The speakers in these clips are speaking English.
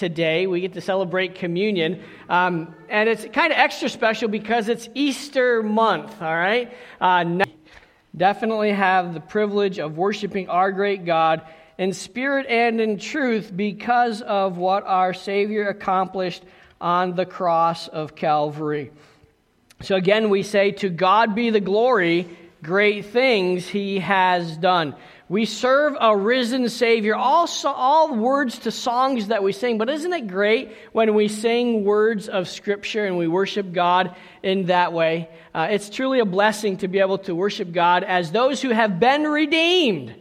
today. We get to celebrate communion. Um, and it's kind of extra special because it's Easter month, all right? Uh, definitely have the privilege of worshiping our great God in spirit and in truth because of what our Savior accomplished on the cross of Calvary. So again, we say, To God be the glory, great things he has done. We serve a risen Savior. All, all words to songs that we sing, but isn't it great when we sing words of Scripture and we worship God in that way? Uh, it's truly a blessing to be able to worship God as those who have been redeemed.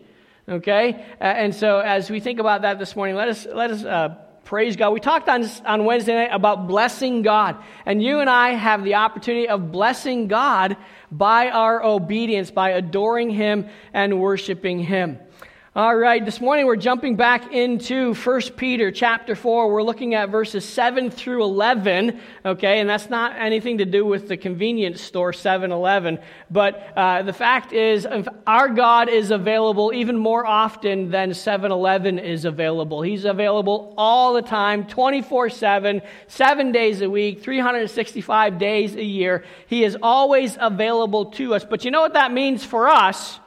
Okay? Uh, and so as we think about that this morning, let us, let us uh, praise God. We talked on, on Wednesday night about blessing God. And you and I have the opportunity of blessing God by our obedience, by adoring Him and worshiping Him. All right, this morning we're jumping back into 1 Peter chapter 4. We're looking at verses 7 through 11, okay? And that's not anything to do with the convenience store 7 Eleven. But uh, the fact is, our God is available even more often than 7 Eleven is available. He's available all the time, 24 7, seven days a week, 365 days a year. He is always available to us. But you know what that means for us?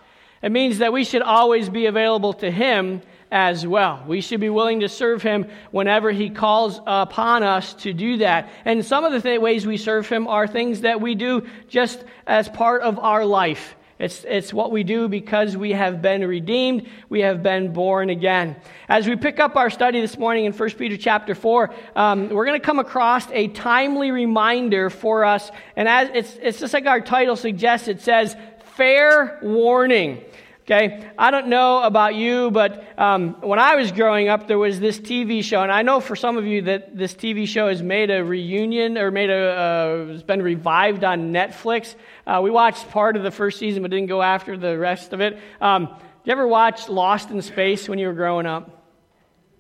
It means that we should always be available to Him as well. We should be willing to serve Him whenever He calls upon us to do that. And some of the th- ways we serve Him are things that we do just as part of our life. It's, it's what we do because we have been redeemed. We have been born again. As we pick up our study this morning in 1 Peter chapter 4, um, we're going to come across a timely reminder for us. And as it's, it's just like our title suggests, it says, fair warning. Okay, I don't know about you, but um, when I was growing up, there was this TV show, and I know for some of you that this TV show has made a reunion or made a uh, has been revived on Netflix. Uh, we watched part of the first season, but didn't go after the rest of it. Um, did you ever watch Lost in Space when you were growing up?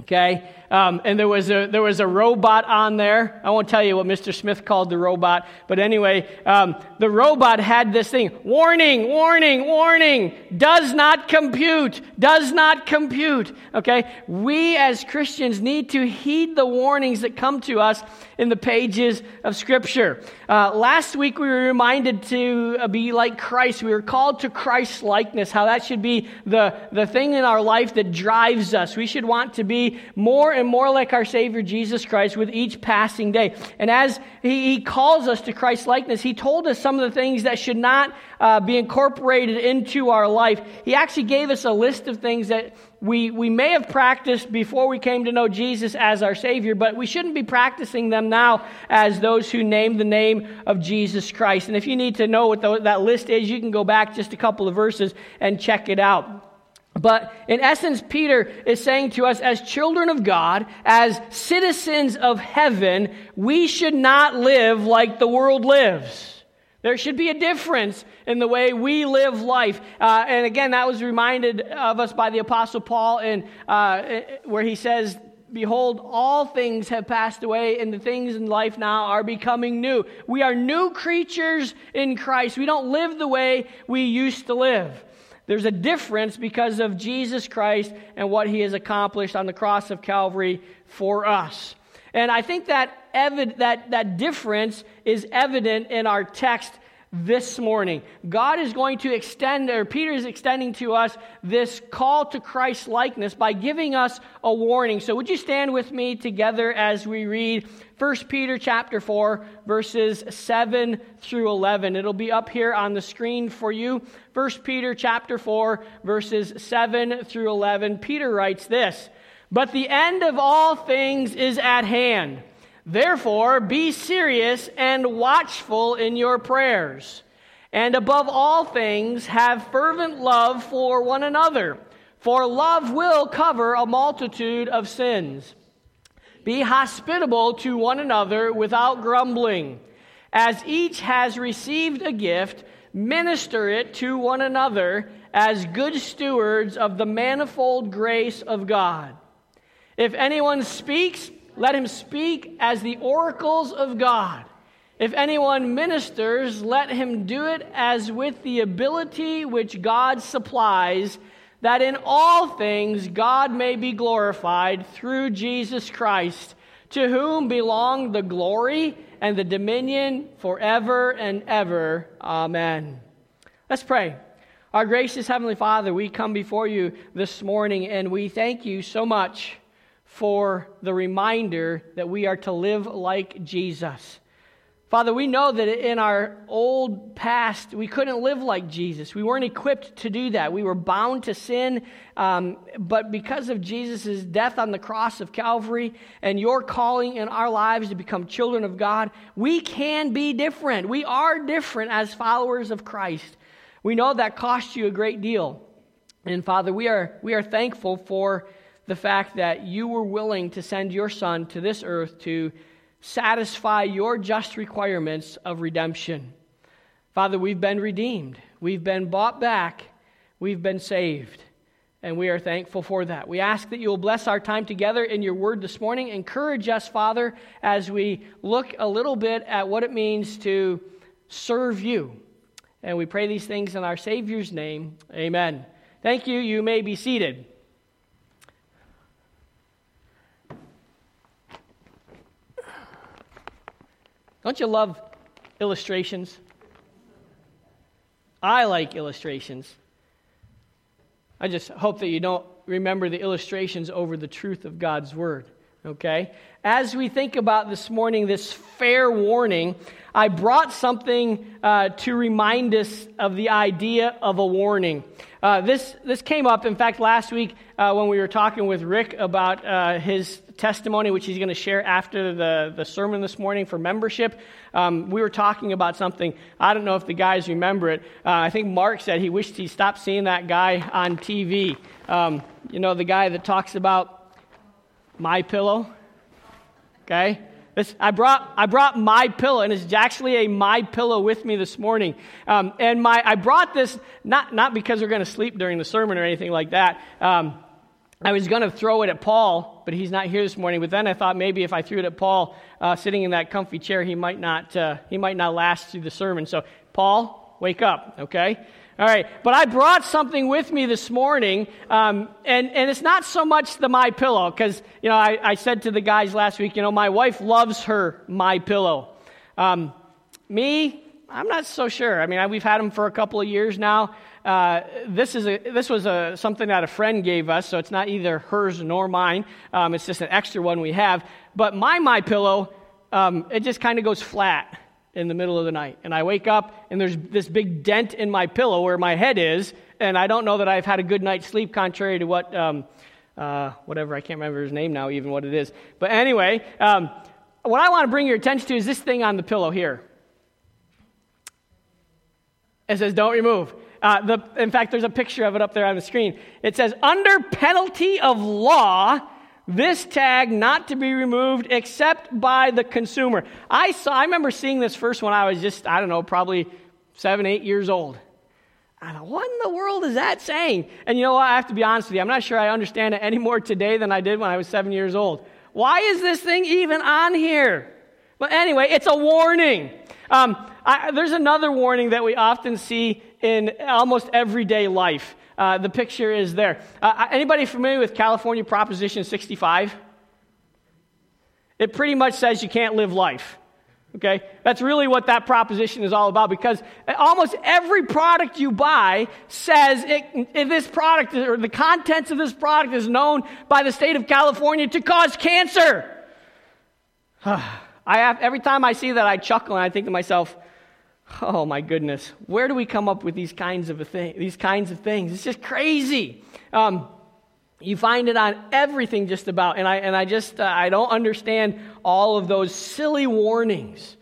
Okay, um, and there was a there was a robot on there. I won't tell you what Mr. Smith called the robot, but anyway, um, the robot had this thing: warning, warning, warning. Does not compute. Does not compute. Okay, we as Christians need to heed the warnings that come to us in the pages of Scripture. Uh, last week we were reminded to uh, be like Christ. We were called to Christ likeness. How that should be the the thing in our life that drives us. We should want to be more and more like our Savior Jesus Christ with each passing day. And as He, he calls us to Christ likeness, He told us some of the things that should not uh, be incorporated into our life. He actually gave us a list of things that we, we may have practiced before we came to know Jesus as our Savior, but we shouldn't be practicing them now as those who name the name of Jesus Christ. And if you need to know what the, that list is, you can go back just a couple of verses and check it out. But in essence, Peter is saying to us, as children of God, as citizens of heaven, we should not live like the world lives. There should be a difference in the way we live life. Uh, and again, that was reminded of us by the Apostle Paul, in, uh, where he says, Behold, all things have passed away, and the things in life now are becoming new. We are new creatures in Christ. We don't live the way we used to live. There's a difference because of Jesus Christ and what he has accomplished on the cross of Calvary for us. And I think that, evid- that, that difference is evident in our text this morning. God is going to extend, or Peter is extending to us this call to Christ likeness by giving us a warning. So would you stand with me together as we read 1 Peter chapter 4, verses 7 through 11. It'll be up here on the screen for you. 1 Peter chapter 4, verses 7 through 11. Peter writes this, But the end of all things is at hand. Therefore, be serious and watchful in your prayers. And above all things, have fervent love for one another, for love will cover a multitude of sins. Be hospitable to one another without grumbling. As each has received a gift, minister it to one another as good stewards of the manifold grace of God. If anyone speaks, let him speak as the oracles of God. If anyone ministers, let him do it as with the ability which God supplies, that in all things God may be glorified through Jesus Christ. to whom belong the glory and the dominion forever and ever. Amen. Let's pray. Our gracious Heavenly Father, we come before you this morning and we thank you so much for the reminder that we are to live like Jesus. Father, we know that in our old past, we couldn't live like Jesus. We weren't equipped to do that. We were bound to sin. Um, but because of Jesus' death on the cross of Calvary and your calling in our lives to become children of God, we can be different. We are different as followers of Christ. We know that cost you a great deal. And Father, we are, we are thankful for the fact that you were willing to send your Son to this earth to satisfy your just requirements of redemption. Father, we've been redeemed, we've been bought back, we've been saved. And we are thankful for that. We ask that you will bless our time together in your word this morning. Encourage us, Father, as we look a little bit at what it means to serve you. And we pray these things in our Savior's name. Amen. Thank you. You may be seated. Don't you love illustrations? I like illustrations. I just hope that you don't remember the illustrations over the truth of God's Word. Okay? As we think about this morning, this fair warning, I brought something uh, to remind us of the idea of a warning. Uh, this, this came up, in fact, last week uh, when we were talking with Rick about uh, his testimony, which he's going to share after the, the sermon this morning for membership. Um, we were talking about something. I don't know if the guys remember it. Uh, I think Mark said he wished he stopped seeing that guy on TV. Um, you know, the guy that talks about my pillow. Okay? This, I, brought, I brought my pillow, and it's actually a my pillow with me this morning. Um, and my, I brought this not, not because we're going to sleep during the sermon or anything like that. Um, I was going to throw it at Paul, but he's not here this morning. But then I thought maybe if I threw it at Paul, uh, sitting in that comfy chair, he might not uh, he might not last through the sermon. So, Paul, wake up, okay? All right, but I brought something with me this morning, um, and, and it's not so much the My Pillow, because, you know, I, I said to the guys last week, you know, my wife loves her My Pillow. Um, me, I'm not so sure. I mean, I, we've had them for a couple of years now. Uh, this, is a, this was a, something that a friend gave us, so it's not either hers nor mine. Um, it's just an extra one we have. But my My Pillow, um, it just kind of goes flat in the middle of the night. And I wake up and there's this big dent in my pillow where my head is, and I don't know that I've had a good night's sleep, contrary to what, um, uh, whatever, I can't remember his name now, even what it is. But anyway, um, what I want to bring your attention to is this thing on the pillow here. It says, don't remove. Uh, the, in fact, there's a picture of it up there on the screen. It says, under penalty of law, this tag not to be removed except by the consumer. I saw, I remember seeing this first when I was just, I don't know, probably seven, eight years old. I thought, what in the world is that saying? And you know what? I have to be honest with you. I'm not sure I understand it any more today than I did when I was seven years old. Why is this thing even on here? But anyway, it's a warning. Um, I, there's another warning that we often see in almost everyday life. Uh, the picture is there. Uh, uh, anybody familiar with California Proposition 65? It pretty much says you can't live life. Okay? That's really what that proposition is all about because almost every product you buy says it, this product or the contents of this product is known by the state of California to cause cancer. I have, every time I see that, I chuckle and I think to myself, Oh my goodness, where do we come up with these kinds of thing, these kinds of things? It's just crazy. Um, you find it on everything just about, and I and I just uh, I don't understand all of those silly warnings.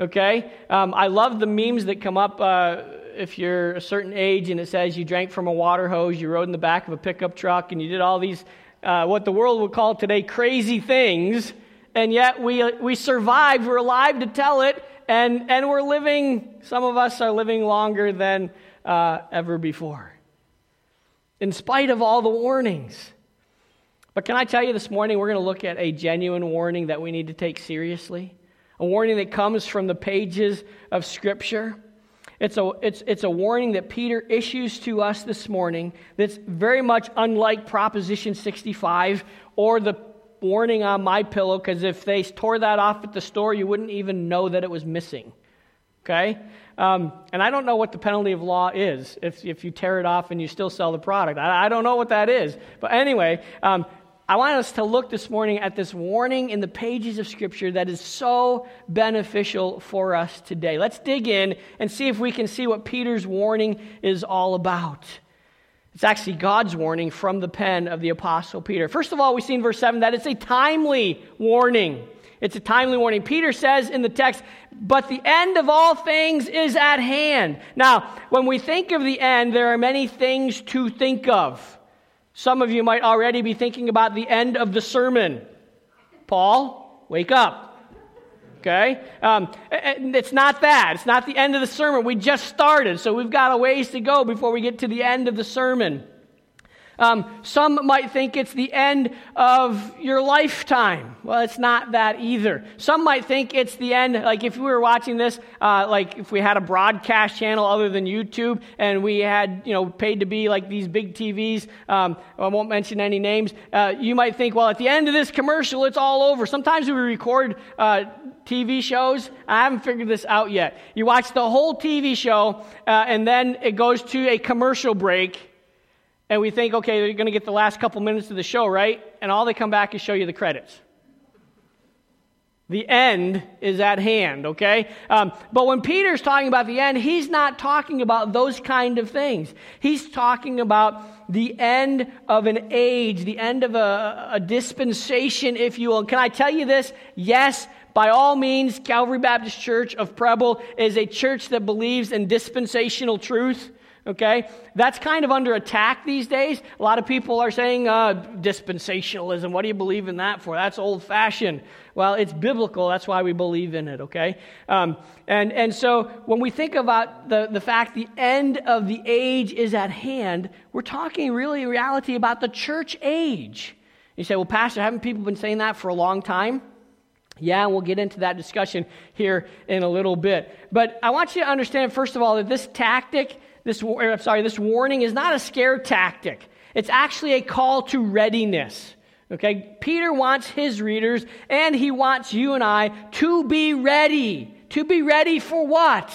Okay, um, I love the memes that come up. Uh, if you're a certain age and it says you drank from a water hose, you rode in the back of a pickup truck, and you did all these uh, what the world would call today crazy things, and yet we we survived. We're alive to tell it and, and we're living, some of us are living longer than uh, ever before, in spite of all the warnings. But can I tell you this morning, we're going to look at a genuine warning that we need to take seriously, a warning that comes from the pages of Scripture. It's a, it's, it's a warning that Peter issues to us this morning that's very much unlike Proposition 65 or the warning on my pillow because if they tore that off at the store, you wouldn't even know that it was missing. Okay? Um, and I don't know what the penalty of law is if, if you tear it off and you still sell the product. I, I don't know what that is. But anyway, um, I want us to look this morning at this warning in the pages of Scripture that is so beneficial for us today. Let's dig in and see if we can see what Peter's warning is all about. It's actually God's warning from the pen of the Apostle Peter. First of all, we see in verse 7 that it's a timely warning. It's a timely warning. Peter says in the text, but the end of all things is at hand. Now, when we think of the end, there are many things to think of. Some of you might already be thinking about the end of the sermon. Paul, wake up. Okay? Um, it's not that. It's not the end of the sermon. We just started, so we've got a ways to go before we get to the end of the sermon. Um, some might think it's the end of your lifetime. Well, it's not that either. Some might think it's the end, like if we were watching this, uh, like if we had a broadcast channel other than YouTube and we had, you know, paid to be like these big TVs, um, I won't mention any names, uh, you might think, well, at the end of this commercial, it's all over. Sometimes we record uh, TV shows. I haven't figured this out yet. You watch the whole TV show uh, and then it goes to a commercial break and we think, okay, they're going to get the last couple minutes of the show, right? And all they come back is show you the credits. The end is at hand, okay? Um, but when Peter's talking about the end, he's not talking about those kind of things. He's talking about the end of an age, the end of a, a dispensation, if you will. Can I tell you this? Yes, by all means, Calvary Baptist Church of Preble is a church that believes in dispensational truth okay? That's kind of under attack these days. A lot of people are saying uh, dispensationalism. What do you believe in that for? That's old fashioned. Well, it's biblical. That's why we believe in it, okay? Um, and, and so when we think about the, the fact the end of the age is at hand, we're talking really reality about the church age. You say, well, Pastor, haven't people been saying that for a long time? Yeah, we'll get into that discussion here in a little bit. But I want you to understand, first of all, that this tactic this, I'm sorry, this warning is not a scare tactic. It's actually a call to readiness. Okay? Peter wants his readers and he wants you and I to be ready. To be ready for what?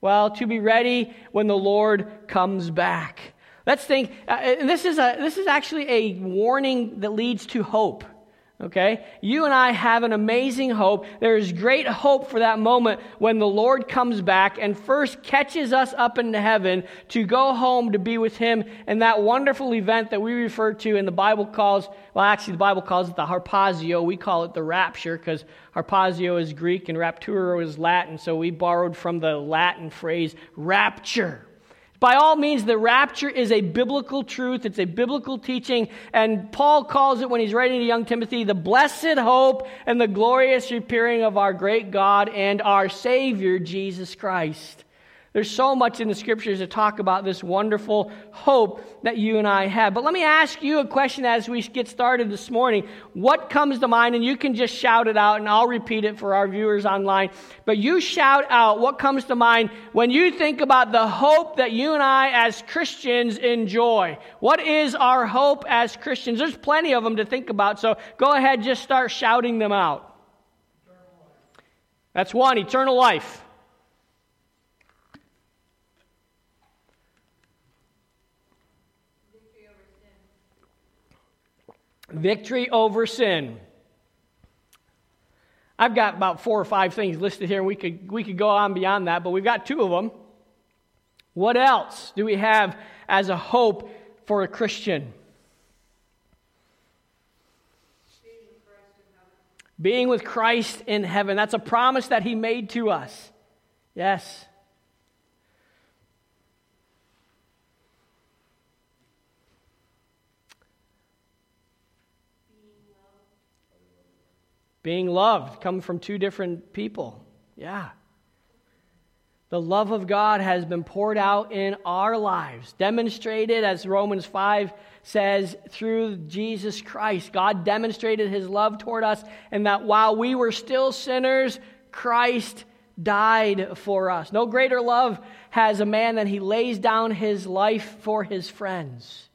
Well, to be ready when the Lord comes back. Let's think, uh, this, is a, this is actually a warning that leads to hope. Okay? You and I have an amazing hope. There is great hope for that moment when the Lord comes back and first catches us up into heaven to go home to be with Him in that wonderful event that we refer to and the Bible calls, well, actually, the Bible calls it the harpazo. We call it the rapture because harpazo is Greek and rapturo is Latin. So we borrowed from the Latin phrase rapture. By all means, the rapture is a biblical truth. It's a biblical teaching. And Paul calls it, when he's writing to young Timothy, the blessed hope and the glorious appearing of our great God and our Savior, Jesus Christ. There's so much in the scriptures to talk about this wonderful hope that you and I have. But let me ask you a question as we get started this morning. What comes to mind? And you can just shout it out, and I'll repeat it for our viewers online. But you shout out what comes to mind when you think about the hope that you and I as Christians enjoy. What is our hope as Christians? There's plenty of them to think about, so go ahead, just start shouting them out. That's one, eternal life. Victory over sin. I've got about four or five things listed here, and we could, we could go on beyond that, but we've got two of them. What else do we have as a hope for a Christian? Being with Christ in heaven. That's a promise that He made to us. Yes. Being loved come from two different people. Yeah. The love of God has been poured out in our lives, demonstrated, as Romans 5 says, through Jesus Christ. God demonstrated his love toward us, and that while we were still sinners, Christ died for us. No greater love has a man than he lays down his life for his friends.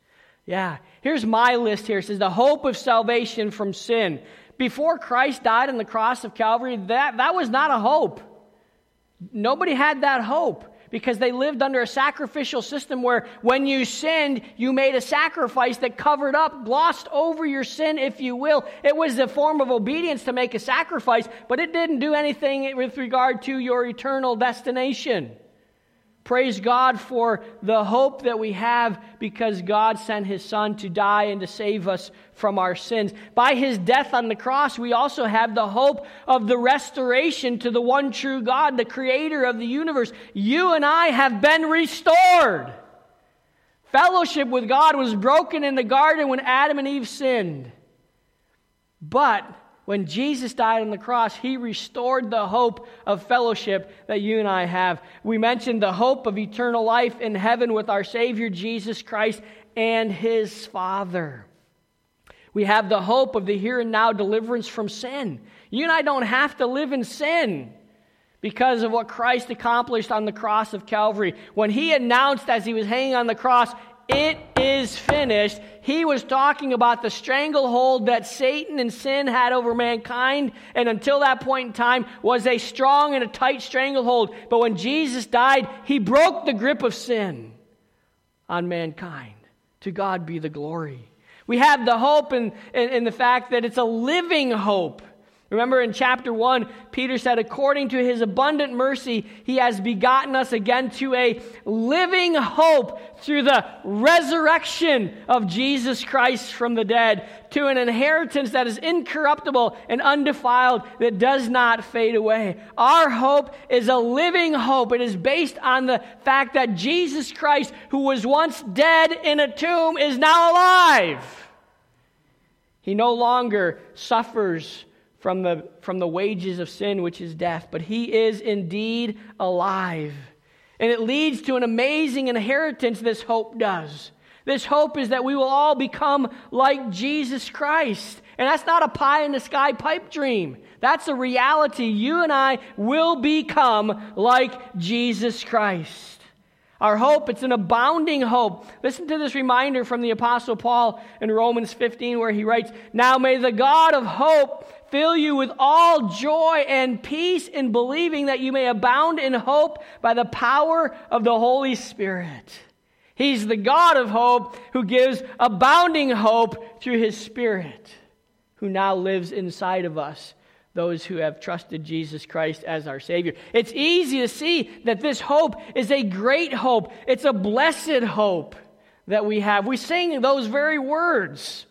Yeah, Here's my list here. It says the hope of salvation from sin. Before Christ died on the cross of Calvary, that, that was not a hope. Nobody had that hope because they lived under a sacrificial system where when you sinned, you made a sacrifice that covered up, glossed over your sin, if you will. It was a form of obedience to make a sacrifice, but it didn't do anything with regard to your eternal destination. Praise God for the hope that we have because God sent his Son to die and to save us from our sins. By his death on the cross, we also have the hope of the restoration to the one true God, the creator of the universe. You and I have been restored. Fellowship with God was broken in the garden when Adam and Eve sinned. But when Jesus died on the cross, he restored the hope of fellowship that you and I have. We mentioned the hope of eternal life in heaven with our Savior Jesus Christ and his Father. We have the hope of the here and now deliverance from sin. You and I don't have to live in sin because of what Christ accomplished on the cross of Calvary. When he announced as he was hanging on the cross, it is finished. He was talking about the stranglehold that Satan and sin had over mankind, and until that point in time was a strong and a tight stranglehold. But when Jesus died, he broke the grip of sin on mankind. To God be the glory. We have the hope in, in, in the fact that it's a living hope. Remember in chapter 1, Peter said, According to his abundant mercy, he has begotten us again to a living hope through the resurrection of Jesus Christ from the dead, to an inheritance that is incorruptible and undefiled, that does not fade away. Our hope is a living hope. It is based on the fact that Jesus Christ, who was once dead in a tomb, is now alive. He no longer suffers from the, from the wages of sin, which is death, but he is indeed alive. And it leads to an amazing inheritance, this hope does. This hope is that we will all become like Jesus Christ. And that's not a pie in the sky pipe dream. That's a reality. You and I will become like Jesus Christ. Our hope, it's an abounding hope. Listen to this reminder from the Apostle Paul in Romans 15, where he writes, Now may the God of hope fill you with all joy and peace in believing that you may abound in hope by the power of the Holy Spirit. He's the God of hope who gives abounding hope through his Spirit, who now lives inside of us, those who have trusted Jesus Christ as our Savior. It's easy to see that this hope is a great hope, it's a blessed hope that we have. We sing those very words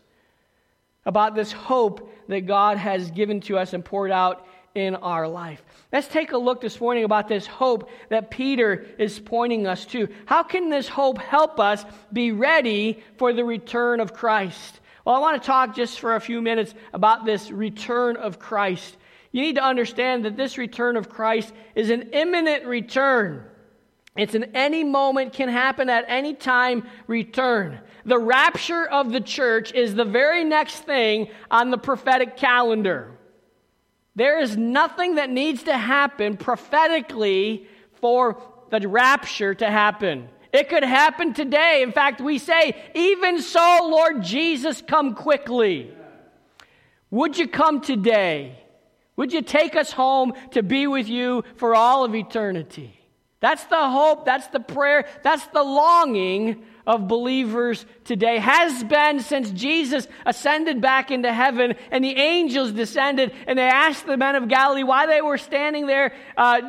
about this hope that God has given to us and poured out in our life. Let's take a look this morning about this hope that Peter is pointing us to. How can this hope help us be ready for the return of Christ? Well, I want to talk just for a few minutes about this return of Christ. You need to understand that this return of Christ is an imminent return. It's an any moment, can happen at any time return. The rapture of the church is the very next thing on the prophetic calendar. There is nothing that needs to happen prophetically for the rapture to happen. It could happen today. In fact, we say, even so, Lord Jesus, come quickly. Would you come today? Would you take us home to be with you for all of eternity? That's the hope, that's the prayer, that's the longing of believers today. Has been since Jesus ascended back into heaven and the angels descended and they asked the men of Galilee why they were standing there uh,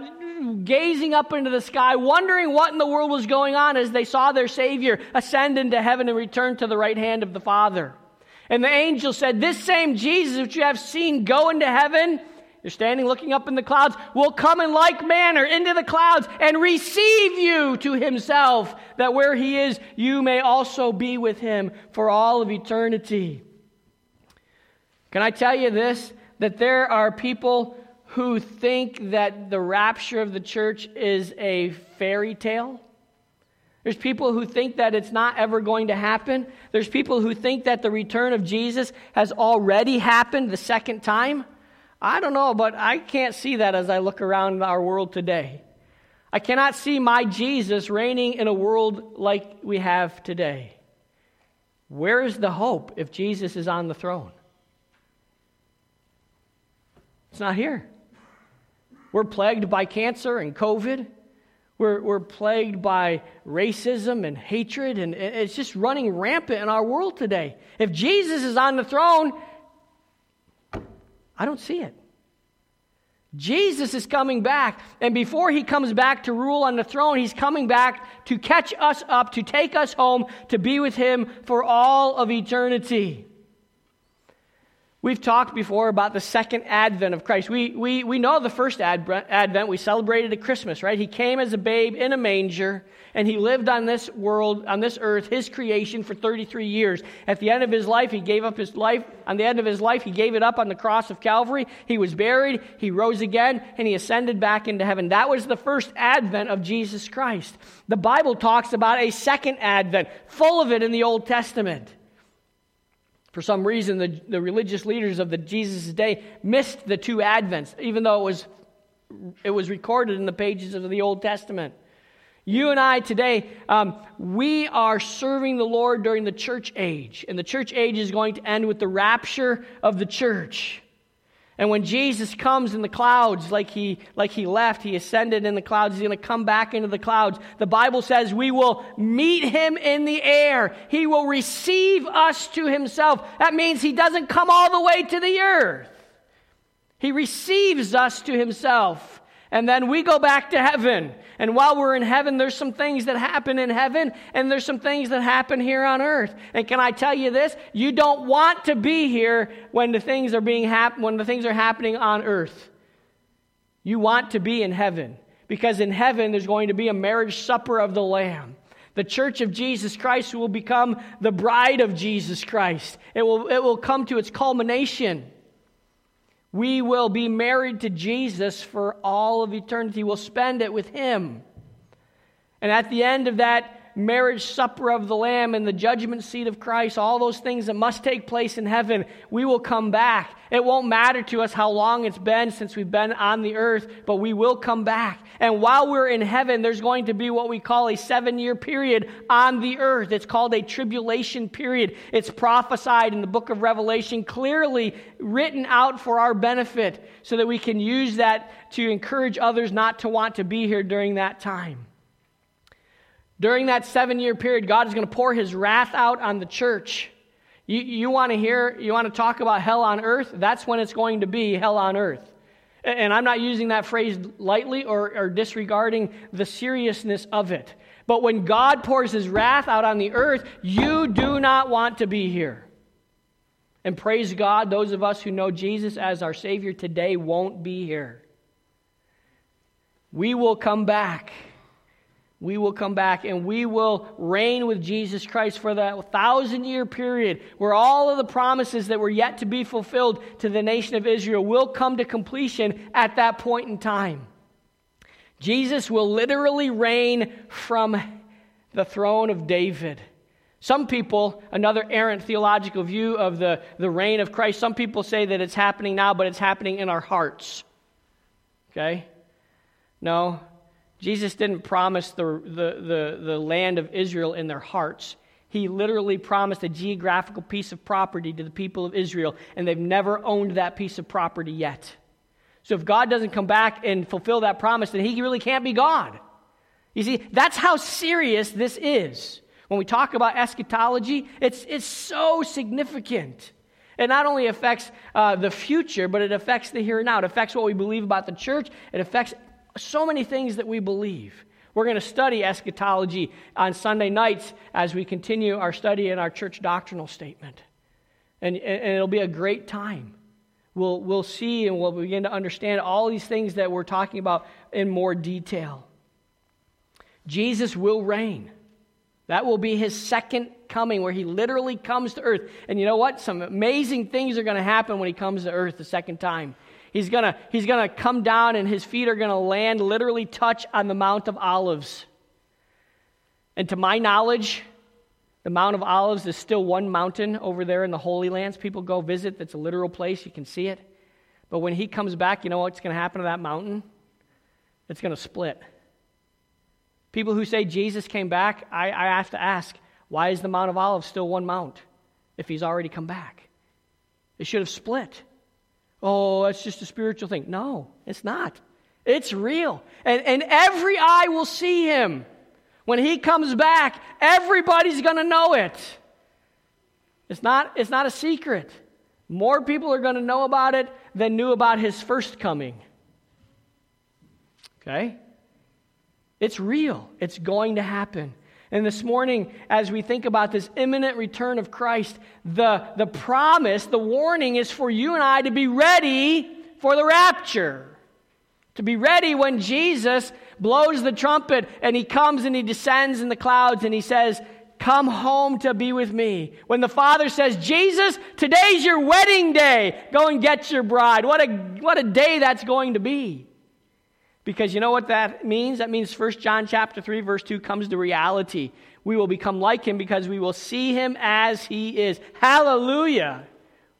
gazing up into the sky, wondering what in the world was going on as they saw their Savior ascend into heaven and return to the right hand of the Father. And the angel said, This same Jesus which you have seen go into heaven you're standing looking up in the clouds, will come in like manner into the clouds and receive you to himself, that where he is, you may also be with him for all of eternity. Can I tell you this? That there are people who think that the rapture of the church is a fairy tale. There's people who think that it's not ever going to happen. There's people who think that the return of Jesus has already happened the second time. I don't know, but I can't see that as I look around our world today. I cannot see my Jesus reigning in a world like we have today. Where is the hope if Jesus is on the throne? It's not here. We're plagued by cancer and COVID. We're, we're plagued by racism and hatred, and it's just running rampant in our world today. If Jesus is on the throne, I don't see it. Jesus is coming back, and before he comes back to rule on the throne, he's coming back to catch us up, to take us home, to be with him for all of eternity. We've talked before about the second advent of Christ. We, we, we know the first advent. We celebrated at Christmas, right? He came as a babe in a manger, and he lived on this world, on this earth, his creation for 33 years. At the end of his life, he gave up his life. On the end of his life, he gave it up on the cross of Calvary. He was buried, he rose again, and he ascended back into heaven. That was the first advent of Jesus Christ. The Bible talks about a second advent, full of it in the Old Testament. For some reason, the, the religious leaders of the Jesus' day missed the two advents, even though it was, it was recorded in the pages of the Old Testament. You and I today, um, we are serving the Lord during the church age. And the church age is going to end with the rapture of the church. And when Jesus comes in the clouds, like he, like he left, he ascended in the clouds, he's going to come back into the clouds. The Bible says we will meet him in the air. He will receive us to himself. That means he doesn't come all the way to the earth, he receives us to himself. And then we go back to heaven. And while we're in heaven, there's some things that happen in heaven, and there's some things that happen here on earth. And can I tell you this? You don't want to be here when the things are being hap- when the things are happening on earth. You want to be in heaven because in heaven there's going to be a marriage supper of the Lamb. The church of Jesus Christ will become the bride of Jesus Christ. It will, it will come to its culmination. We will be married to Jesus for all of eternity. We'll spend it with Him. And at the end of that marriage supper of the Lamb and the judgment seat of Christ, all those things that must take place in heaven, we will come back. It won't matter to us how long it's been since we've been on the earth, but we will come back. And while we're in heaven, there's going to be what we call a seven year period on the earth. It's called a tribulation period. It's prophesied in the book of Revelation, clearly written out for our benefit so that we can use that to encourage others not to want to be here during that time. During that seven year period, God is going to pour his wrath out on the church. You, you want to hear, you want to talk about hell on earth? That's when it's going to be hell on earth. And I'm not using that phrase lightly or, or disregarding the seriousness of it. But when God pours his wrath out on the earth, you do not want to be here. And praise God, those of us who know Jesus as our Savior today won't be here. We will come back we will come back and we will reign with Jesus Christ for that thousand year period where all of the promises that were yet to be fulfilled to the nation of Israel will come to completion at that point in time. Jesus will literally reign from the throne of David. Some people, another errant theological view of the, the reign of Christ, some people say that it's happening now, but it's happening in our hearts. Okay? No, Jesus didn't promise the, the, the, the, land of Israel in their hearts. He literally promised a geographical piece of property to the people of Israel, and they've never owned that piece of property yet. So if God doesn't come back and fulfill that promise, then he really can't be God. You see, that's how serious this is. When we talk about eschatology, it's, it's so significant. It not only affects uh, the future, but it affects the here and now. It affects what we believe about the church. It affects so many things that we believe. We're going to study eschatology on Sunday nights as we continue our study in our church doctrinal statement. And, and it'll be a great time. We'll, we'll see and we'll begin to understand all these things that we're talking about in more detail. Jesus will reign. That will be his second coming, where he literally comes to earth. And you know what? Some amazing things are going to happen when he comes to earth the second time. He's going he's gonna come down and his feet are going to land, literally touch on the Mount of Olives. And to my knowledge, the Mount of Olives is still one mountain over there in the Holy Lands. People go visit. That's a literal place. You can see it. But when he comes back, you know what's going to happen to that mountain? It's going to split. People who say Jesus came back, I, I have to ask, Why is the Mount of Olives still one mount if he's already come back? It should have split. Oh, that's just a spiritual thing. No, it's not. It's real. And, and every eye will see him. When he comes back, everybody's going to know it. It's not, it's not a secret. More people are going to know about it than knew about his first coming. Okay? It's real, it's going to happen. And this morning, as we think about this imminent return of Christ, the, the promise, the warning is for you and I to be ready for the rapture. To be ready when Jesus blows the trumpet and he comes and he descends in the clouds and he says, Come home to be with me. When the Father says, Jesus, today's your wedding day. Go and get your bride. What a, what a day that's going to be. Because you know what that means? That means 1 John chapter 3 verse 2 comes to reality. We will become like him because we will see him as he is. Hallelujah.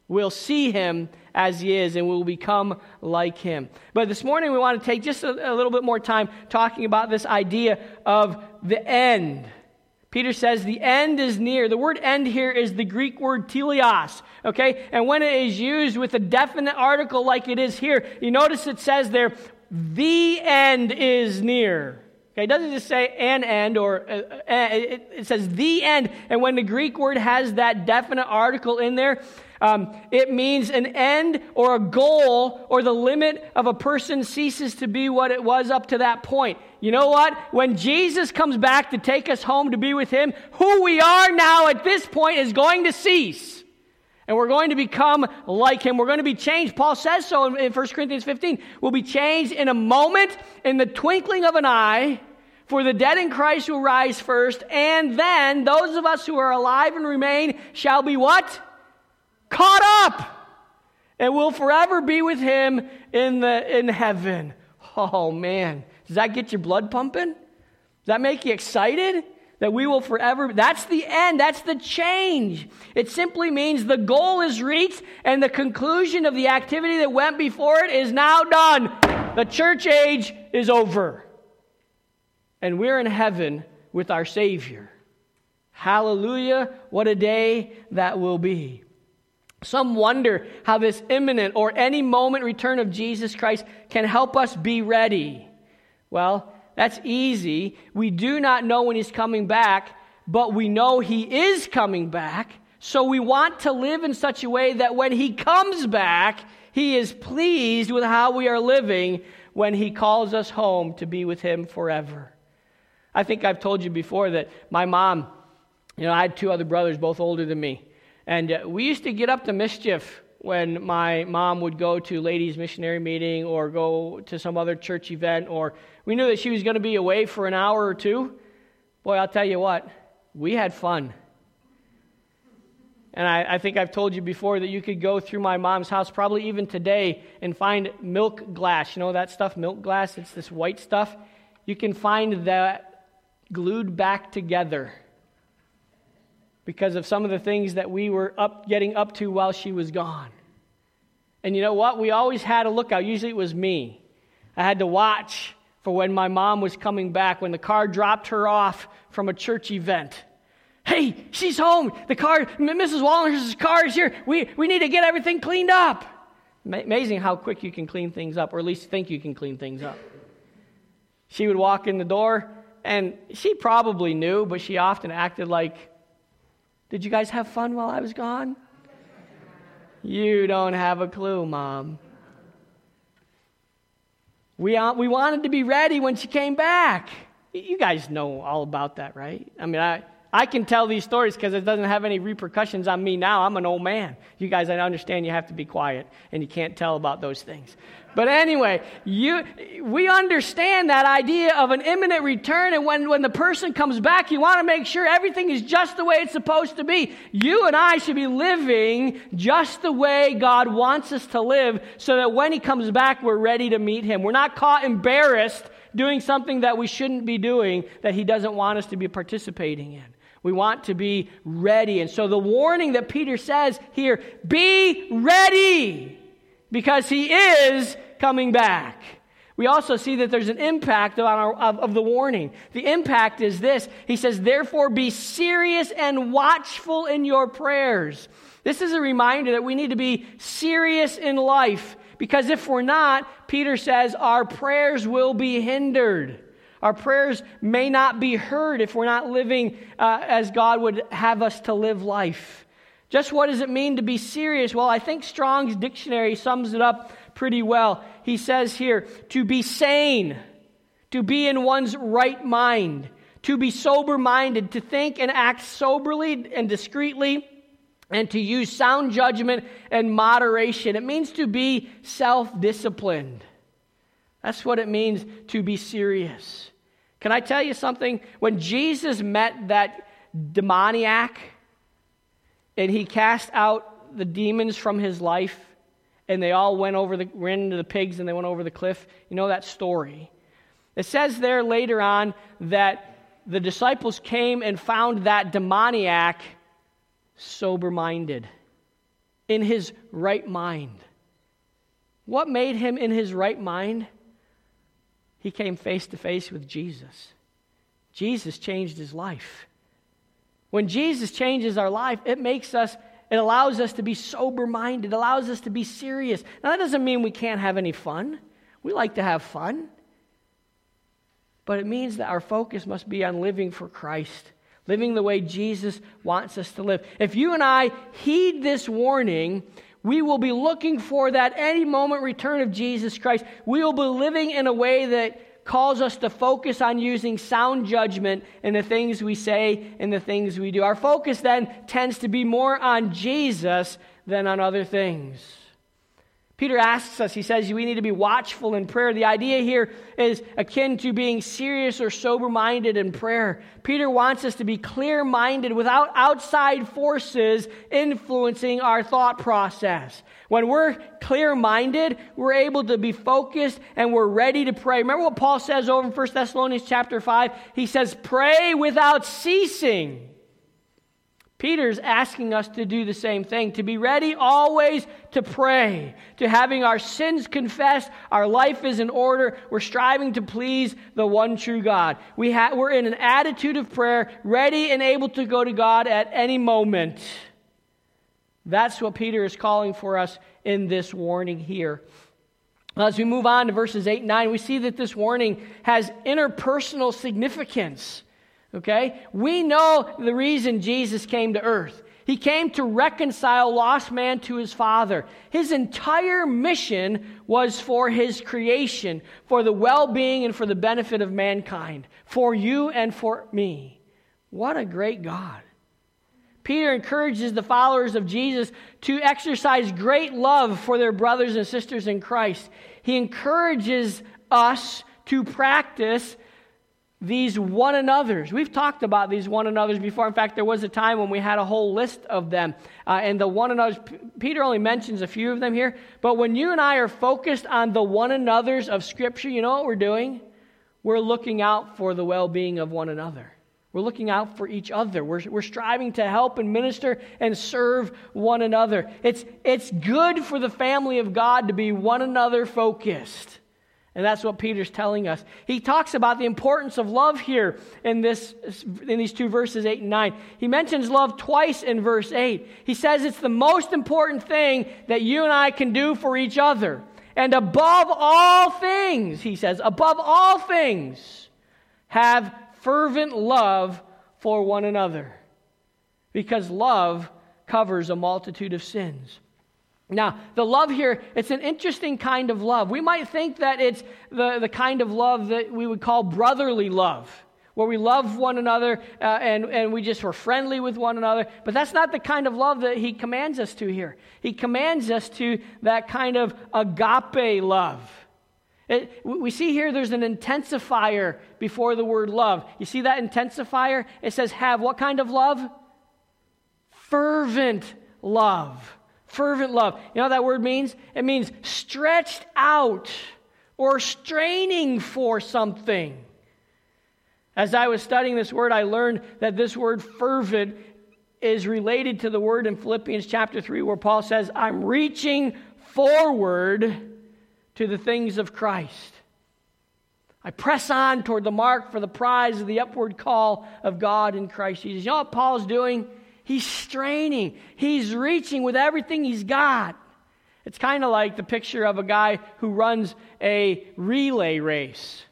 We'll see him as he is and we'll become like him. But this morning we want to take just a, a little bit more time talking about this idea of the end. Peter says the end is near. The word end here is the Greek word teleos, okay? And when it is used with a definite article like it is here, you notice it says there, the end is near. Okay, it doesn't just say an end or uh, uh, it, it, says the end. And when the Greek word has that definite article in there, um, it means an end or a goal or the limit of a person ceases to be what it was up to that point. You know what? When Jesus comes back to take us home to be with Him, who we are now at this point is going to cease. And we're going to become like him. We're going to be changed. Paul says so in 1 Corinthians 15. We'll be changed in a moment, in the twinkling of an eye. For the dead in Christ will rise first, and then those of us who are alive and remain shall be what? Caught up! And will forever be with him in, the, in heaven. Oh man. Does that get your blood pumping? Does that make you excited? That we will forever. That's the end. That's the change. It simply means the goal is reached and the conclusion of the activity that went before it is now done. The church age is over. And we're in heaven with our Savior. Hallelujah. What a day that will be. Some wonder how this imminent or any moment return of Jesus Christ can help us be ready. Well, that's easy. We do not know when he's coming back, but we know he is coming back. So we want to live in such a way that when he comes back, he is pleased with how we are living when he calls us home to be with him forever. I think I've told you before that my mom, you know, I had two other brothers, both older than me. And uh, we used to get up to mischief when my mom would go to ladies' missionary meeting or go to some other church event, or we knew that she was going to be away for an hour or two. Boy, I'll tell you what, we had fun. And I, I, think I've told you before that you could go through my mom's house, probably even today, and find milk glass. You know that stuff, milk glass? It's this white stuff. You can find that glued back together because of some of the things that we were up, getting up to while she was gone. And you know what? We always had a lookout. Usually it was me. I had to watch for when my mom was coming back, when the car dropped her off from a church event. Hey, she's home. The car, Mrs. Walner's car is here. We, we need to get everything cleaned up. Amazing how quick you can clean things up, or at least think you can clean things up. She would walk in the door, and she probably knew, but she often acted like, Did you guys have fun while I was gone? You don't have a clue, Mom. We, uh, we wanted to be ready when she came back. You guys know all about that, right? I mean, I, I can tell these stories because it doesn't have any repercussions on me now. I'm an old man. You guys, I understand you have to be quiet and you can't tell about those things. But anyway, you, we understand that idea of an imminent return, and when, when the person comes back, you want to make sure everything is just the way it's supposed to be. You and I should be living just the way God wants us to live so that when He comes back, we're ready to meet Him. We're not caught embarrassed doing something that we shouldn't be doing that He doesn't want us to be participating in. We want to be ready. And so the warning that Peter says here be ready because he is coming back. We also see that there's an impact our, of, of the warning. The impact is this He says, Therefore, be serious and watchful in your prayers. This is a reminder that we need to be serious in life because if we're not, Peter says, our prayers will be hindered. Our prayers may not be heard if we're not living uh, as God would have us to live life. Just what does it mean to be serious? Well, I think Strong's dictionary sums it up pretty well. He says here to be sane, to be in one's right mind, to be sober minded, to think and act soberly and discreetly, and to use sound judgment and moderation. It means to be self disciplined. That's what it means to be serious. Can I tell you something? When Jesus met that demoniac and he cast out the demons from his life, and they all went over the ran into the pigs and they went over the cliff. You know that story. It says there later on that the disciples came and found that demoniac sober minded, in his right mind. What made him in his right mind? He came face to face with Jesus. Jesus changed his life. When Jesus changes our life, it makes us, it allows us to be sober minded, allows us to be serious. Now, that doesn't mean we can't have any fun. We like to have fun. But it means that our focus must be on living for Christ, living the way Jesus wants us to live. If you and I heed this warning, we will be looking for that any moment return of Jesus Christ. We will be living in a way that calls us to focus on using sound judgment in the things we say and the things we do. Our focus then tends to be more on Jesus than on other things. Peter asks us, he says, we need to be watchful in prayer. The idea here is akin to being serious or sober minded in prayer. Peter wants us to be clear minded without outside forces influencing our thought process. When we're clear minded, we're able to be focused and we're ready to pray. Remember what Paul says over in 1 Thessalonians chapter 5? He says, Pray without ceasing. Peter's asking us to do the same thing, to be ready always to pray, to having our sins confessed, our life is in order, we're striving to please the one true God. We ha- we're in an attitude of prayer, ready and able to go to God at any moment. That's what Peter is calling for us in this warning here. As we move on to verses 8 and 9, we see that this warning has interpersonal significance. Okay? We know the reason Jesus came to earth. He came to reconcile lost man to his Father. His entire mission was for his creation, for the well being and for the benefit of mankind, for you and for me. What a great God. Peter encourages the followers of Jesus to exercise great love for their brothers and sisters in Christ. He encourages us to practice these one another's. We've talked about these one another's before. In fact, there was a time when we had a whole list of them. Uh, and the one another's, Peter only mentions a few of them here. But when you and I are focused on the one another's of Scripture, you know what we're doing? We're looking out for the well being of one another. We're looking out for each other. We're, we're striving to help and minister and serve one another. It's, it's good for the family of God to be one another focused. And that's what Peter's telling us. He talks about the importance of love here in, this, in these two verses, 8 and 9. He mentions love twice in verse 8. He says it's the most important thing that you and I can do for each other. And above all things, he says, above all things, have fervent love for one another. Because love covers a multitude of sins. Now, the love here, it's an interesting kind of love. We might think that it's the, the kind of love that we would call brotherly love, where we love one another uh, and, and we just were friendly with one another. But that's not the kind of love that he commands us to here. He commands us to that kind of agape love. It, we see here there's an intensifier before the word love. You see that intensifier? It says, have what kind of love? Fervent love. Fervent love. You know what that word means? It means stretched out or straining for something. As I was studying this word, I learned that this word fervent is related to the word in Philippians chapter 3 where Paul says, I'm reaching forward to the things of Christ. I press on toward the mark for the prize of the upward call of God in Christ Jesus. You know what Paul's doing? He's straining, he's reaching with everything he's got. It's kind of like the picture of a guy who runs a relay race.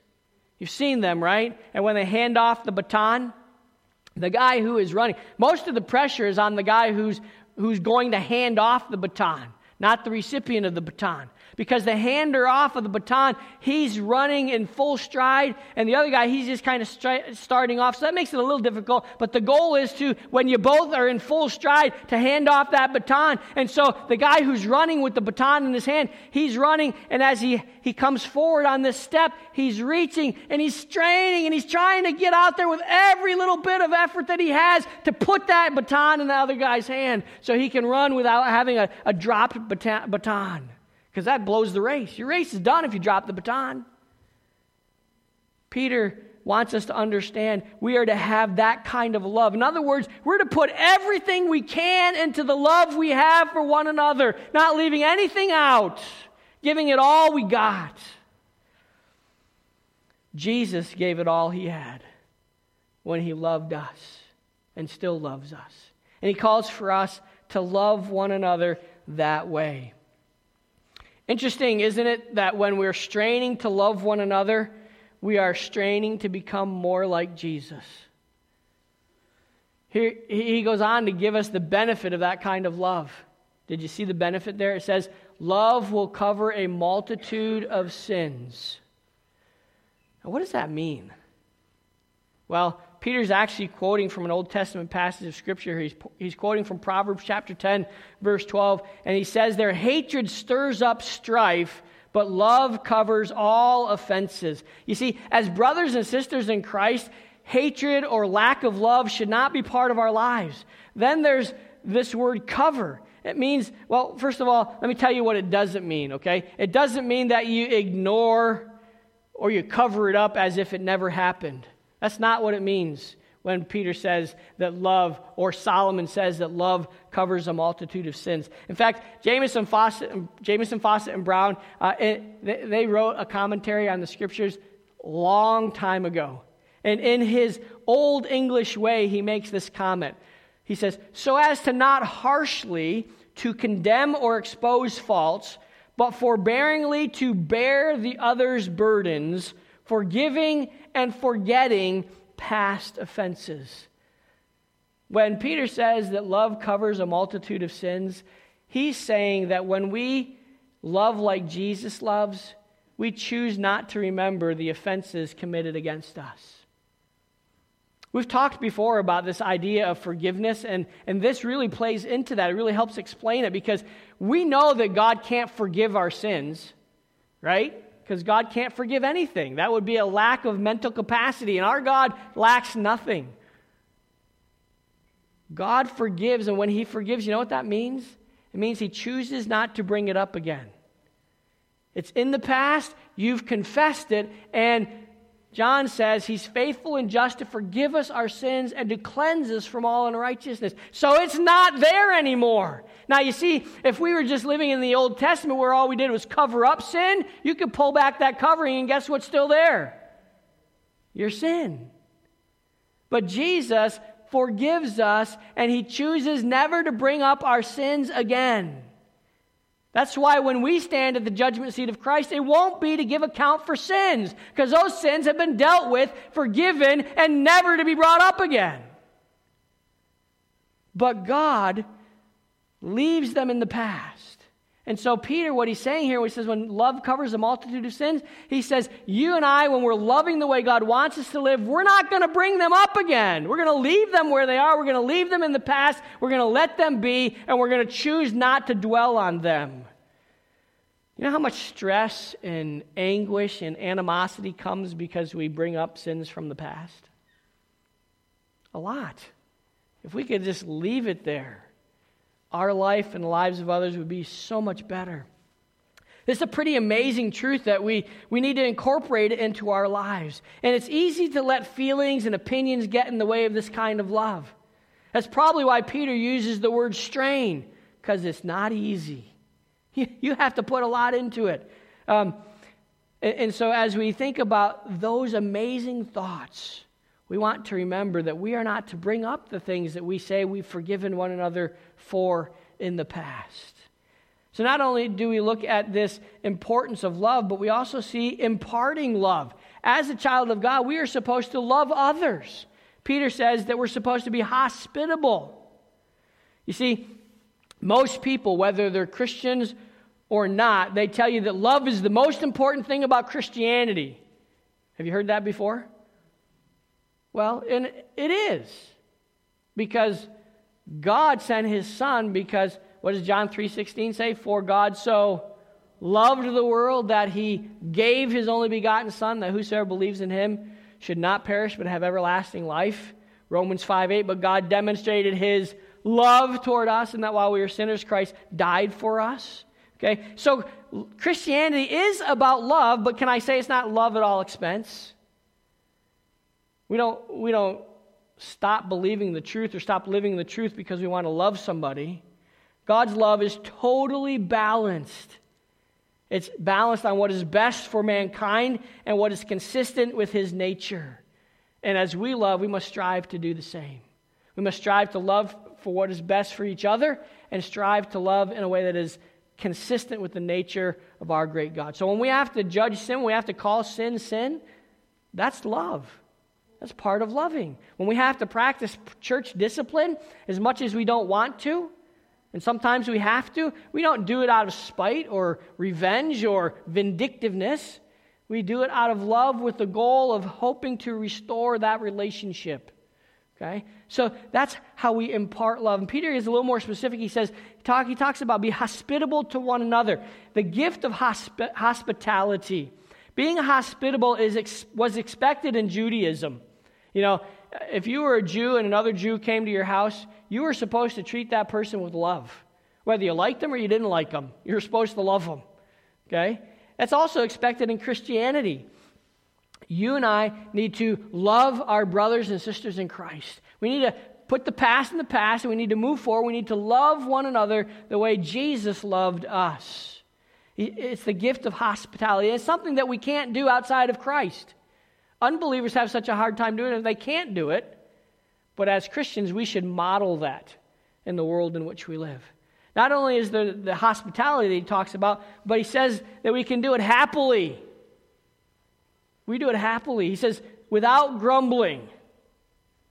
You've seen them, right? And when they hand off the baton, the guy who is running, most of the pressure is on the guy who's, who's going to hand off the baton, not the recipient of the baton because the hander off of the baton, he's running in full stride, and the other guy, he's just kind of stri- starting off. So that makes it a little difficult. But the goal is to, when you both are in full stride, to hand off that baton. And so the guy who's running with the baton in his hand, he's running, and as he, he comes forward on this step, he's reaching and he's straining and he's trying to get out there with every little bit of effort that he has to put that baton in the other guy's hand so he can run without having a, a dropped baton because that blows the race. Your race is done if you drop the baton. Peter wants us to understand we are to have that kind of love. In other words, we're to put everything we can into the love we have for one another, not leaving anything out, giving it all we got. Jesus gave it all he had when he loved us and still loves us. And he calls for us to love one another that way. Interesting, isn't it, that when we're straining to love one another, we are straining to become more like Jesus. Here, he goes on to give us the benefit of that kind of love. Did you see the benefit there? It says, Love will cover a multitude of sins. Now, what does that mean? Well, Peter's actually quoting from an Old Testament passage of Scripture. He's, he's quoting from Proverbs chapter 10, verse 12, and he says, Their hatred stirs up strife, but love covers all offenses. You see, as brothers and sisters in Christ, hatred or lack of love should not be part of our lives. Then there's this word cover. It means, well, first of all, let me tell you what it doesn't mean, okay? It doesn't mean that you ignore or you cover it up as if it never happened. That's not what it means when Peter says that love, or Solomon says that love covers a multitude of sins. In fact, Jamieson Fausset, Jamieson Fausset and Brown, uh, it, they wrote a commentary on the scriptures long time ago. And in his old English way, he makes this comment. He says, So as to not harshly to condemn or expose faults, but forbearingly to bear the other's burdens, forgiving and forgetting past offenses. When Peter says that love covers a multitude of sins, he's saying that when we love like Jesus loves, we choose not to remember the offenses committed against us. We've talked before about this idea of forgiveness, and, and this really plays into that. It really helps explain it because we know that God can't forgive our sins, right? Because God can't forgive anything. That would be a lack of mental capacity, and our God lacks nothing. God forgives, and when He forgives, you know what that means? It means He chooses not to bring it up again. It's in the past, you've confessed it, and John says he's faithful and just to forgive us our sins and to cleanse us from all unrighteousness. So it's not there anymore. Now, you see, if we were just living in the Old Testament where all we did was cover up sin, you could pull back that covering and guess what's still there? Your sin. But Jesus forgives us and he chooses never to bring up our sins again. That's why when we stand at the judgment seat of Christ, it won't be to give account for sins, because those sins have been dealt with, forgiven, and never to be brought up again. But God leaves them in the past. And so, Peter, what he's saying here, when he says, when love covers a multitude of sins, he says, you and I, when we're loving the way God wants us to live, we're not going to bring them up again. We're going to leave them where they are. We're going to leave them in the past. We're going to let them be, and we're going to choose not to dwell on them. You know how much stress and anguish and animosity comes because we bring up sins from the past? A lot. If we could just leave it there our life and the lives of others would be so much better. This is a pretty amazing truth that we, we need to incorporate into our lives. And it's easy to let feelings and opinions get in the way of this kind of love. That's probably why Peter uses the word strain, because it's not easy. You, have to put a lot into it. Um, and so, as we think about those amazing thoughts, we want to remember that we are not to bring up the things that we say we've forgiven one another for in the past. So, not only do we look at this importance of love, but we also see imparting love. As a child of God, we are supposed to love others. Peter says that we're supposed to be hospitable. You see, most people, whether they're Christians or not, they tell you that love is the most important thing about Christianity. Have you heard that before? Well, and it is. Because God sent his son because what does John 3:16 say? For God so loved the world that he gave his only begotten son that whosoever believes in him should not perish but have everlasting life. Romans 5:8 but God demonstrated his love toward us and that while we were sinners Christ died for us. Okay? So Christianity is about love, but can I say it's not love at all expense? We don't we don't stop believing the truth or stop living the truth because we want to love somebody. God's love is totally balanced. It's balanced on what is best for mankind and what is consistent with his nature. And as we love, we must strive to do the same. We must strive to love for what is best for each other and strive to love in a way that is consistent with the nature of our great God. So when we have to judge sin, we have to call sin sin, that's love. That's part of loving. When we have to practice church discipline as much as we don't want to, and sometimes we have to. We don't do it out of spite or revenge or vindictiveness. We do it out of love with the goal of hoping to restore that relationship. Okay? So that's how we impart love. And Peter is a little more specific. He says, talk, he talks about be hospitable to one another. The gift of hospi- hospitality. Being hospitable is ex- was expected in Judaism. You know, if you were a Jew and another Jew came to your house, you were supposed to treat that person with love. Whether you liked them or you didn't like them, you're supposed to love them. Okay? That's also expected in Christianity. You and I need to love our brothers and sisters in Christ. We need to put the past in the past and we need to move forward. We need to love one another the way Jesus loved us. It's the gift of hospitality. It's something that we can't do outside of Christ. Unbelievers have such a hard time doing it, they can't do it. But as Christians, we should model that in the world in which we live. Not only is there the hospitality that he talks about, but he says that we can do it happily. We do it happily. He says, without grumbling.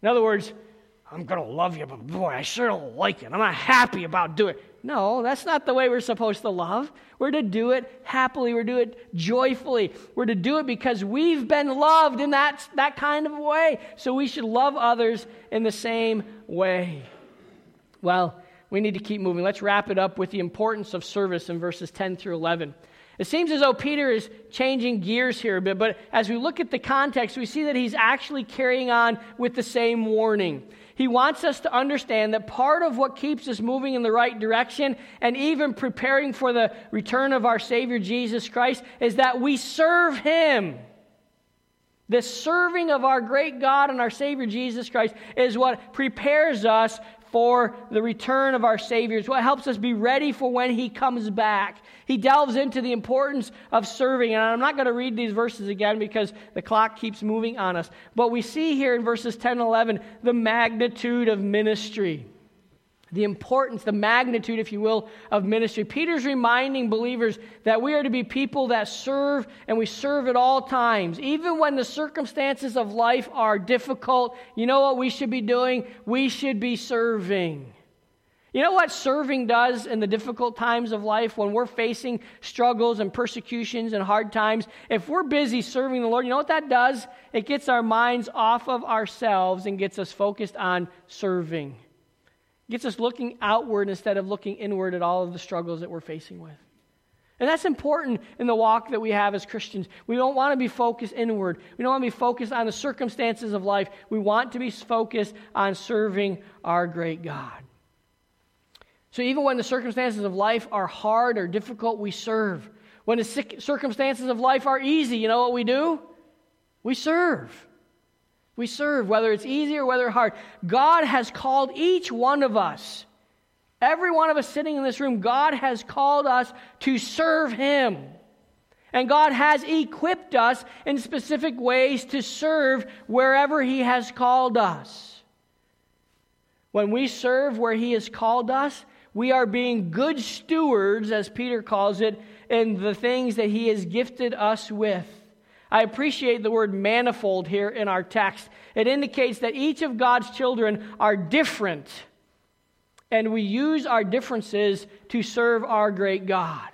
In other words, I'm going to love you, but boy, I sure don't like it. I'm not happy about doing it. No, that's not the way we're supposed to love. We're to do it happily. We're to do it joyfully. We're to do it because we've been loved in that, that kind of way. So we should love others in the same way. Well, we need to keep moving. Let's wrap it up with the importance of service in verses 10 through 11. It seems as though Peter is changing gears here a bit, but as we look at the context, we see that he's actually carrying on with the same warning. He wants us to understand that part of what keeps us moving in the right direction and even preparing for the return of our Savior Jesus Christ is that we serve Him. The serving of our great God and our Savior Jesus Christ is what prepares us for the return of our Savior. It's what helps us be ready for when He comes back. He delves into the importance of serving. And I'm not going to read these verses again because the clock keeps moving on us. But we see here in verses 10 and 11 the magnitude of ministry the importance, the magnitude, if you will, of ministry. Peter's reminding believers that we are to be people that serve and we serve at all times. Even when the circumstances of life are difficult, you know what we should be doing? We should be serving. You know what serving does in the difficult times of life when we're facing struggles and persecutions and hard times? If we're busy serving the Lord, you know what that does? It gets our minds off of ourselves and gets us focused on serving gets us looking outward instead of looking inward at all of the struggles that we're facing with. And that's important in the walk that we have as Christians. We don't want to be focused inward. We don't want to be focused on the circumstances of life. We want to be focused on serving our great God. So even when the circumstances of life are hard or difficult, we serve. When the circumstances of life are easy, you know what we do? We serve. We serve, whether it's easy or whether hard. God has called each one of us, every one of us sitting in this room, God has called us to serve Him. And God has equipped us in specific ways to serve wherever He has called us. When we serve where He has called us, we are being good stewards, as Peter calls it, in the things that He has gifted us with. I appreciate the word manifold here in our text. It indicates that each of God's children are different, and we use our differences to serve our great God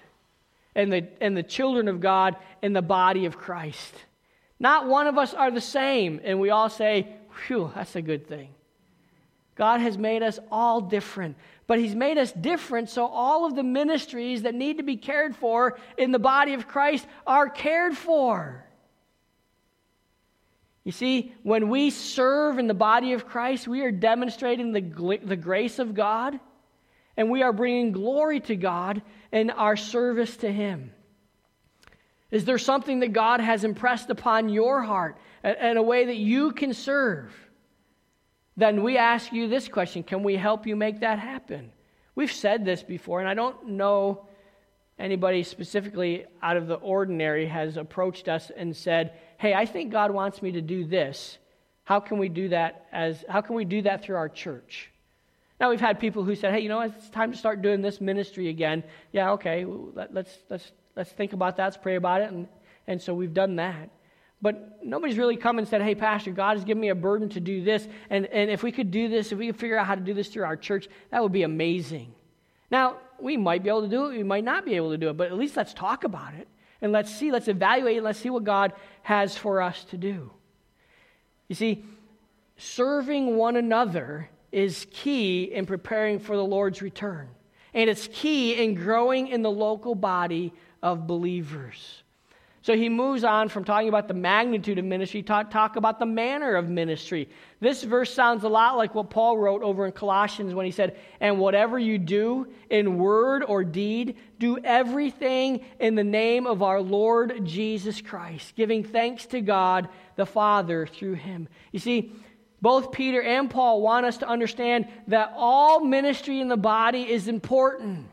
and the, and the children of God in the body of Christ. Not one of us are the same, and we all say, Phew, that's a good thing. God has made us all different, but He's made us different so all of the ministries that need to be cared for in the body of Christ are cared for. You see, when we serve in the body of Christ, we are demonstrating the, the grace of God and we are bringing glory to God in our service to Him? Is there something that God has impressed upon your heart in a way that you can serve? Then we ask you this question Can we help you make that happen? We've said this before, and I don't know anybody specifically out of the ordinary has approached us and said, Hey, I think God wants me to do this. How can we do that as how can we do that through our church? Now, we've had people who said, hey, you know, it's time to start doing this ministry again. Yeah, okay, let, us let's, let's think about that, let's pray about it. And, and so we've done that. But nobody's really come and said, hey, Pastor, God has given me a burden to do this. And, and if we could do this, if we could figure out how to do this through our church, that would be amazing. Now, we might be able to do it, we might not be able to do it, but at least let's talk about it. And let's see, let's evaluate, and let's see what God has for us to do. You see, serving one another is key in preparing for the Lord's return. And it's key in growing in the local body of believers. So he moves on from talking about the magnitude of ministry, talk, talk about the manner of ministry. This verse sounds a lot like what Paul wrote over in Colossians when he said, And whatever you do in word or deed, do everything in the name of our Lord Jesus Christ, giving thanks to God the Father through him. You see, both Peter and Paul want us to understand that all ministry in the body is important.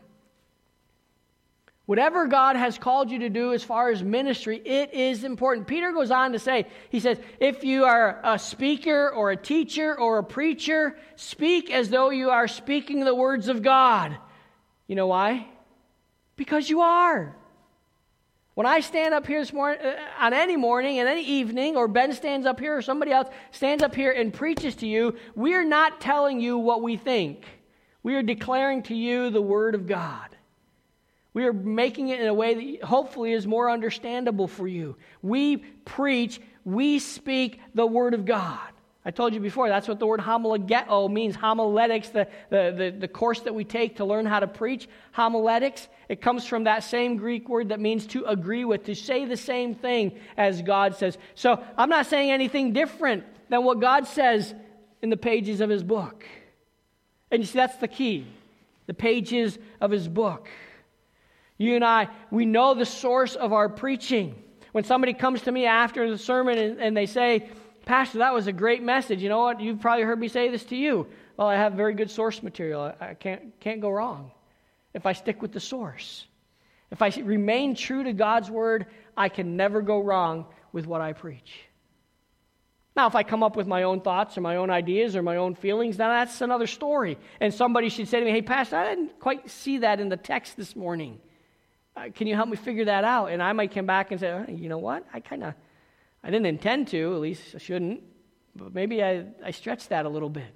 Whatever God has called you to do as far as ministry, it is important. Peter goes on to say, he says, if you are a speaker or a teacher or a preacher, speak as though you are speaking the words of God. You know why? Because you are. When I stand up here this morning, uh, on any morning and any evening, or Ben stands up here, or somebody else stands up here and preaches to you, we are not telling you what we think. We are declaring to you the Word of God. We are making it in a way that hopefully is more understandable for you. We preach, we speak the Word of God. I told you before, that's what the word homologeo means. Homiletics, the, the, the, the, course that we take to learn how to preach. Homiletics, it comes from that same Greek word that means to agree with, to say the same thing as God says. So I'm not saying anything different than what God says in the pages of his book. And you see, that's the key the pages of his book. You and I, we know the source of our preaching. When somebody comes to me after the sermon and, and they say, Pastor, that was a great message. You know what? You've probably heard me say this to you. Well, I have very good source material. I can't, can't go wrong if I stick with the source. If I remain true to God's word, I can never go wrong with what I preach. Now, if I come up with my own thoughts or my own ideas or my own feelings, then that's another story. And somebody should say to me, Hey, Pastor, I didn't quite see that in the text this morning. Uh, can you help me figure that out? And I might come back and say, oh, You know what? I kind of I didn't intend to, at least I shouldn't, but maybe I, I stretched that a little bit.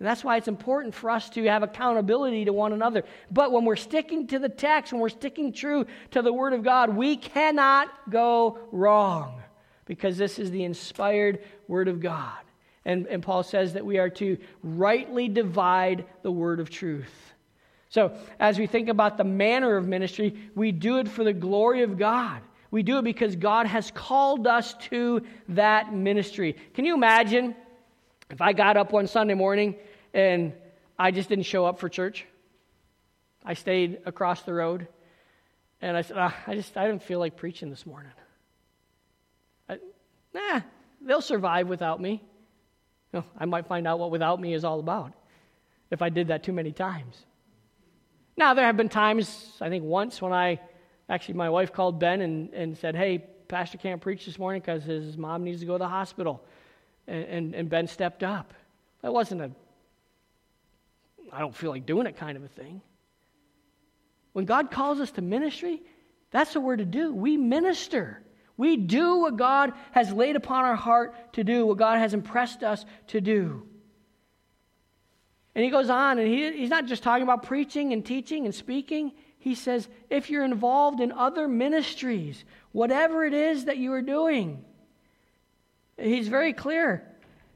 And that's why it's important for us to have accountability to one another. But when we're sticking to the text, when we're sticking true to the Word of God, we cannot go wrong because this is the inspired Word of God. And, and Paul says that we are to rightly divide the Word of truth. So, as we think about the manner of ministry, we do it for the glory of God. We do it because God has called us to that ministry. Can you imagine if I got up one Sunday morning and I just didn't show up for church? I stayed across the road and I said, oh, I just I didn't feel like preaching this morning. I, nah, they'll survive without me. I might find out what without me is all about if I did that too many times. Now, there have been times, I think once, when I Actually, my wife called Ben and, and said, Hey, Pastor can't preach this morning because his mom needs to go to the hospital. And, and, and Ben stepped up. That wasn't a, I don't feel like doing it kind of a thing. When God calls us to ministry, that's what we're to do. We minister. We do what God has laid upon our heart to do, what God has impressed us to do. And he goes on, and he, he's not just talking about preaching and teaching and speaking. He says, if you're involved in other ministries, whatever it is that you are doing, he's very clear.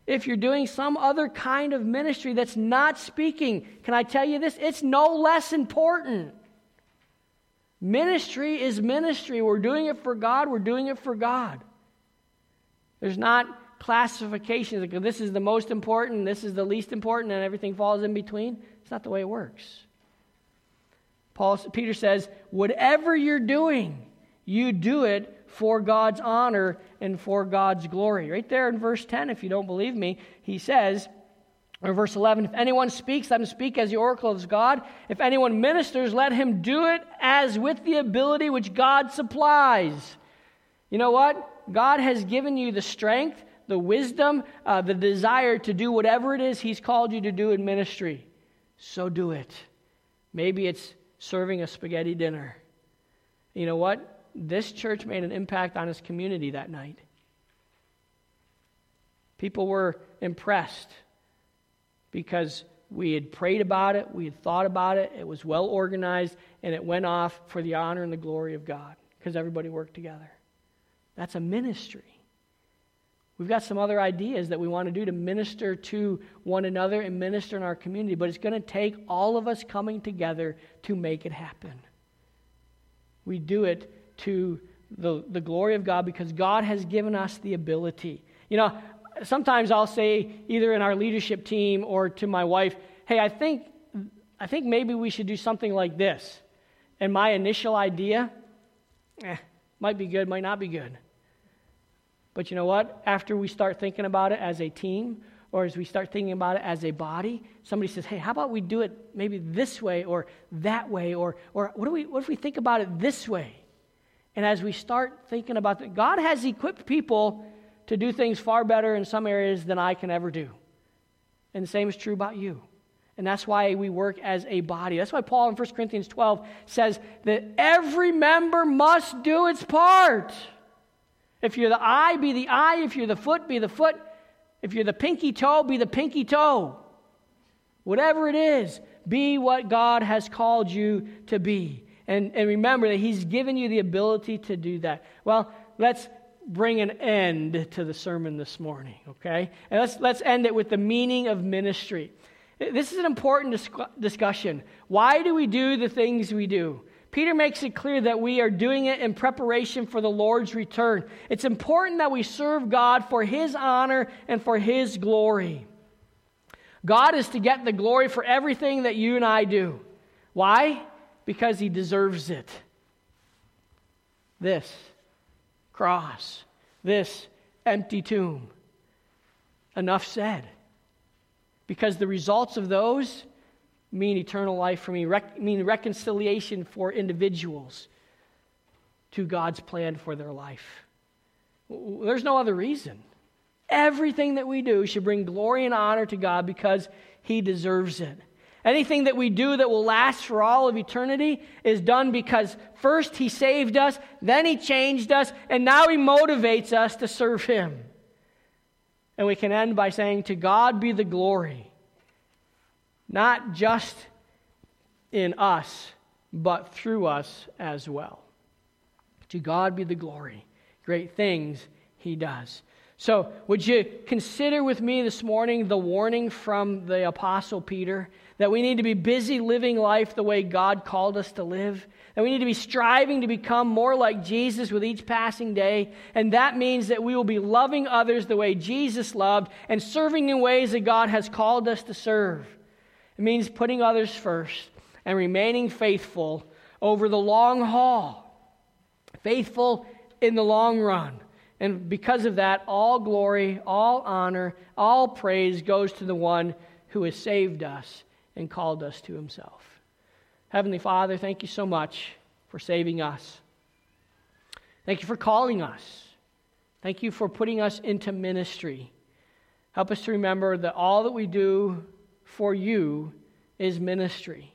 If you're doing some other kind of ministry that's not speaking, can I tell you this? It's no less important. Ministry is ministry. We're doing it for God, we're doing it for God. There's not classifications like this is the most important, this is the least important, and everything falls in between. It's not the way it works. Paul, Peter says, whatever you're doing, you do it for God's honor and for God's glory. Right there in verse 10, if you don't believe me, he says, or verse 11, if anyone speaks, let him speak as the oracle of God. If anyone ministers, let him do it as with the ability which God supplies. You know what? God has given you the strength, the wisdom, uh, the desire to do whatever it is He's called you to do in ministry. So do it. Maybe it's serving a spaghetti dinner. You know what? This church made an impact on his community that night. People were impressed because we had prayed about it, we had thought about it, it was well organized, and it went off for the honor and the glory of God because everybody worked together. That's a ministry. We've got some other ideas that we want to do to minister to one another and minister in our community, but it's going to take all of us coming together to make it happen. We do it to the, the glory of God because God has given us the ability. You know, sometimes I'll say, either in our leadership team or to my wife, hey, I think, I think maybe we should do something like this. And my initial idea, eh, might be good, might not be good. But you know what? After we start thinking about it as a team, or as we start thinking about it as a body, somebody says, hey, how about we do it maybe this way or that way? Or, or what, do we, what if we think about it this way? And as we start thinking about that, God has equipped people to do things far better in some areas than I can ever do. And the same is true about you. And that's why we work as a body. That's why Paul in 1 Corinthians 12 says that every member must do its part. If you're the eye, be the eye. If you're the foot, be the foot. If you're the pinky toe, be the pinky toe. Whatever it is, be what God has called you to be. And, and remember that He's given you the ability to do that. Well, let's bring an end to the sermon this morning, okay? And let's, let's end it with the meaning of ministry. This is an important dis- discussion. Why do we do the things we do? Peter makes it clear that we are doing it in preparation for the Lord's return. It's important that we serve God for His honor and for His glory. God is to get the glory for everything that you and I do. Why? Because He deserves it. This cross, this empty tomb. Enough said. Because the results of those mean eternal life for me, rec- mean reconciliation for individuals to God's plan for their life. There's no other reason. Everything that we do should bring glory and honor to God because He deserves it. Anything that we do that will last for all of eternity is done because first He saved us, then He changed us, and now He motivates us to serve Him. And we can end by saying, To God be the glory, not just in us, but through us as well. To God be the glory. Great things He does. So, would you consider with me this morning the warning from the Apostle Peter? that we need to be busy living life the way God called us to live, that we need to be striving to become more like Jesus with each passing day. And that means that we will be loving others the way Jesus loved and serving in ways that God has called us to serve. It means putting others first and remaining faithful over the long haul, faithful in the long run. And because of that, all glory, all honor, all praise goes to the one who has saved us and called us to himself. Heavenly Father, thank you so much for saving us. Thank you for calling us. Thank you for putting us into ministry. Help us to remember that all that we do for you is ministry,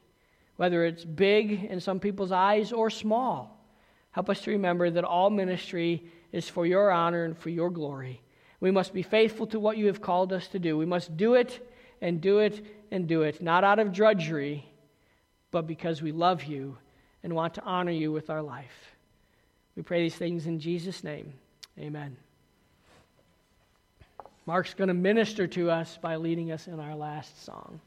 whether it's big in some people's eyes or small. Help us to remember that all ministry is for your honor and for your glory. We must be faithful to what you have called us to do. We must do it and do it and do it, not out of drudgery, but because we love you and want to honor you with our life. We pray these things in Jesus' name. Amen. Mark's going to minister to us by leading us in our last song.